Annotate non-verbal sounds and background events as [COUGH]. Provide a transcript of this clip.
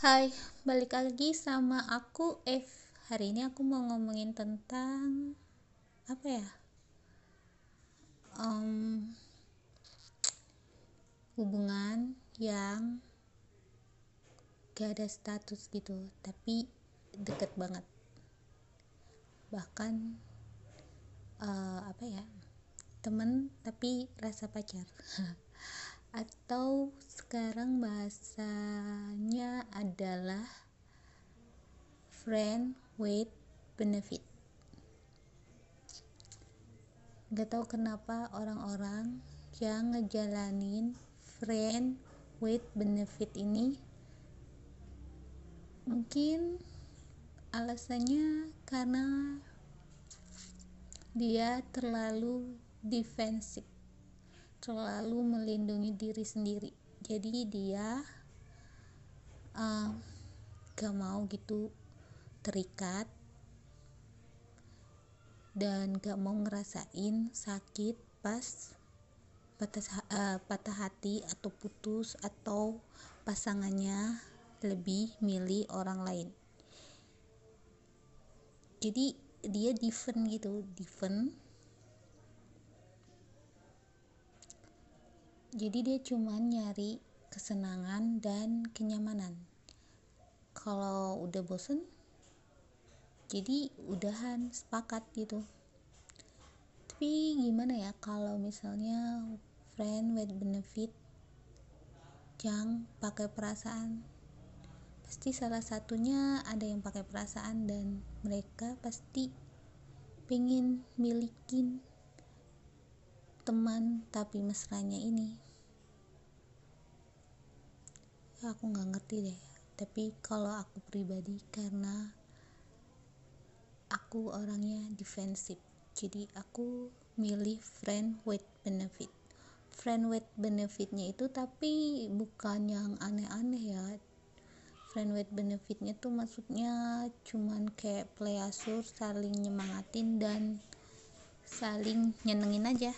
Hai, balik lagi sama aku F. Hari ini aku mau ngomongin tentang apa ya? Um, hubungan yang gak ada status gitu, tapi deket banget. Bahkan uh, apa ya? Temen tapi rasa pacar. [LAUGHS] Atau sekarang bahasanya adalah friend with benefit. Gak tahu kenapa orang-orang yang ngejalanin friend with benefit ini mungkin alasannya karena dia terlalu defensif terlalu melindungi diri sendiri jadi dia uh, gak mau gitu terikat dan gak mau ngerasain sakit pas patah, uh, patah hati atau putus atau pasangannya lebih milih orang lain. Jadi dia different gitu different jadi dia cuma nyari kesenangan dan kenyamanan. Kalau udah bosen jadi udahan sepakat gitu. Tapi gimana ya kalau misalnya friend with benefit yang pakai perasaan pasti salah satunya ada yang pakai perasaan dan mereka pasti pengen milikin teman tapi mesranya ini. Aku nggak ngerti deh. Tapi kalau aku pribadi karena aku orangnya defensif. Jadi aku milih friend with benefit. Friend with benefitnya itu tapi bukan yang aneh-aneh ya. Friend with benefitnya tuh maksudnya cuman kayak play asur saling nyemangatin dan saling nyenengin aja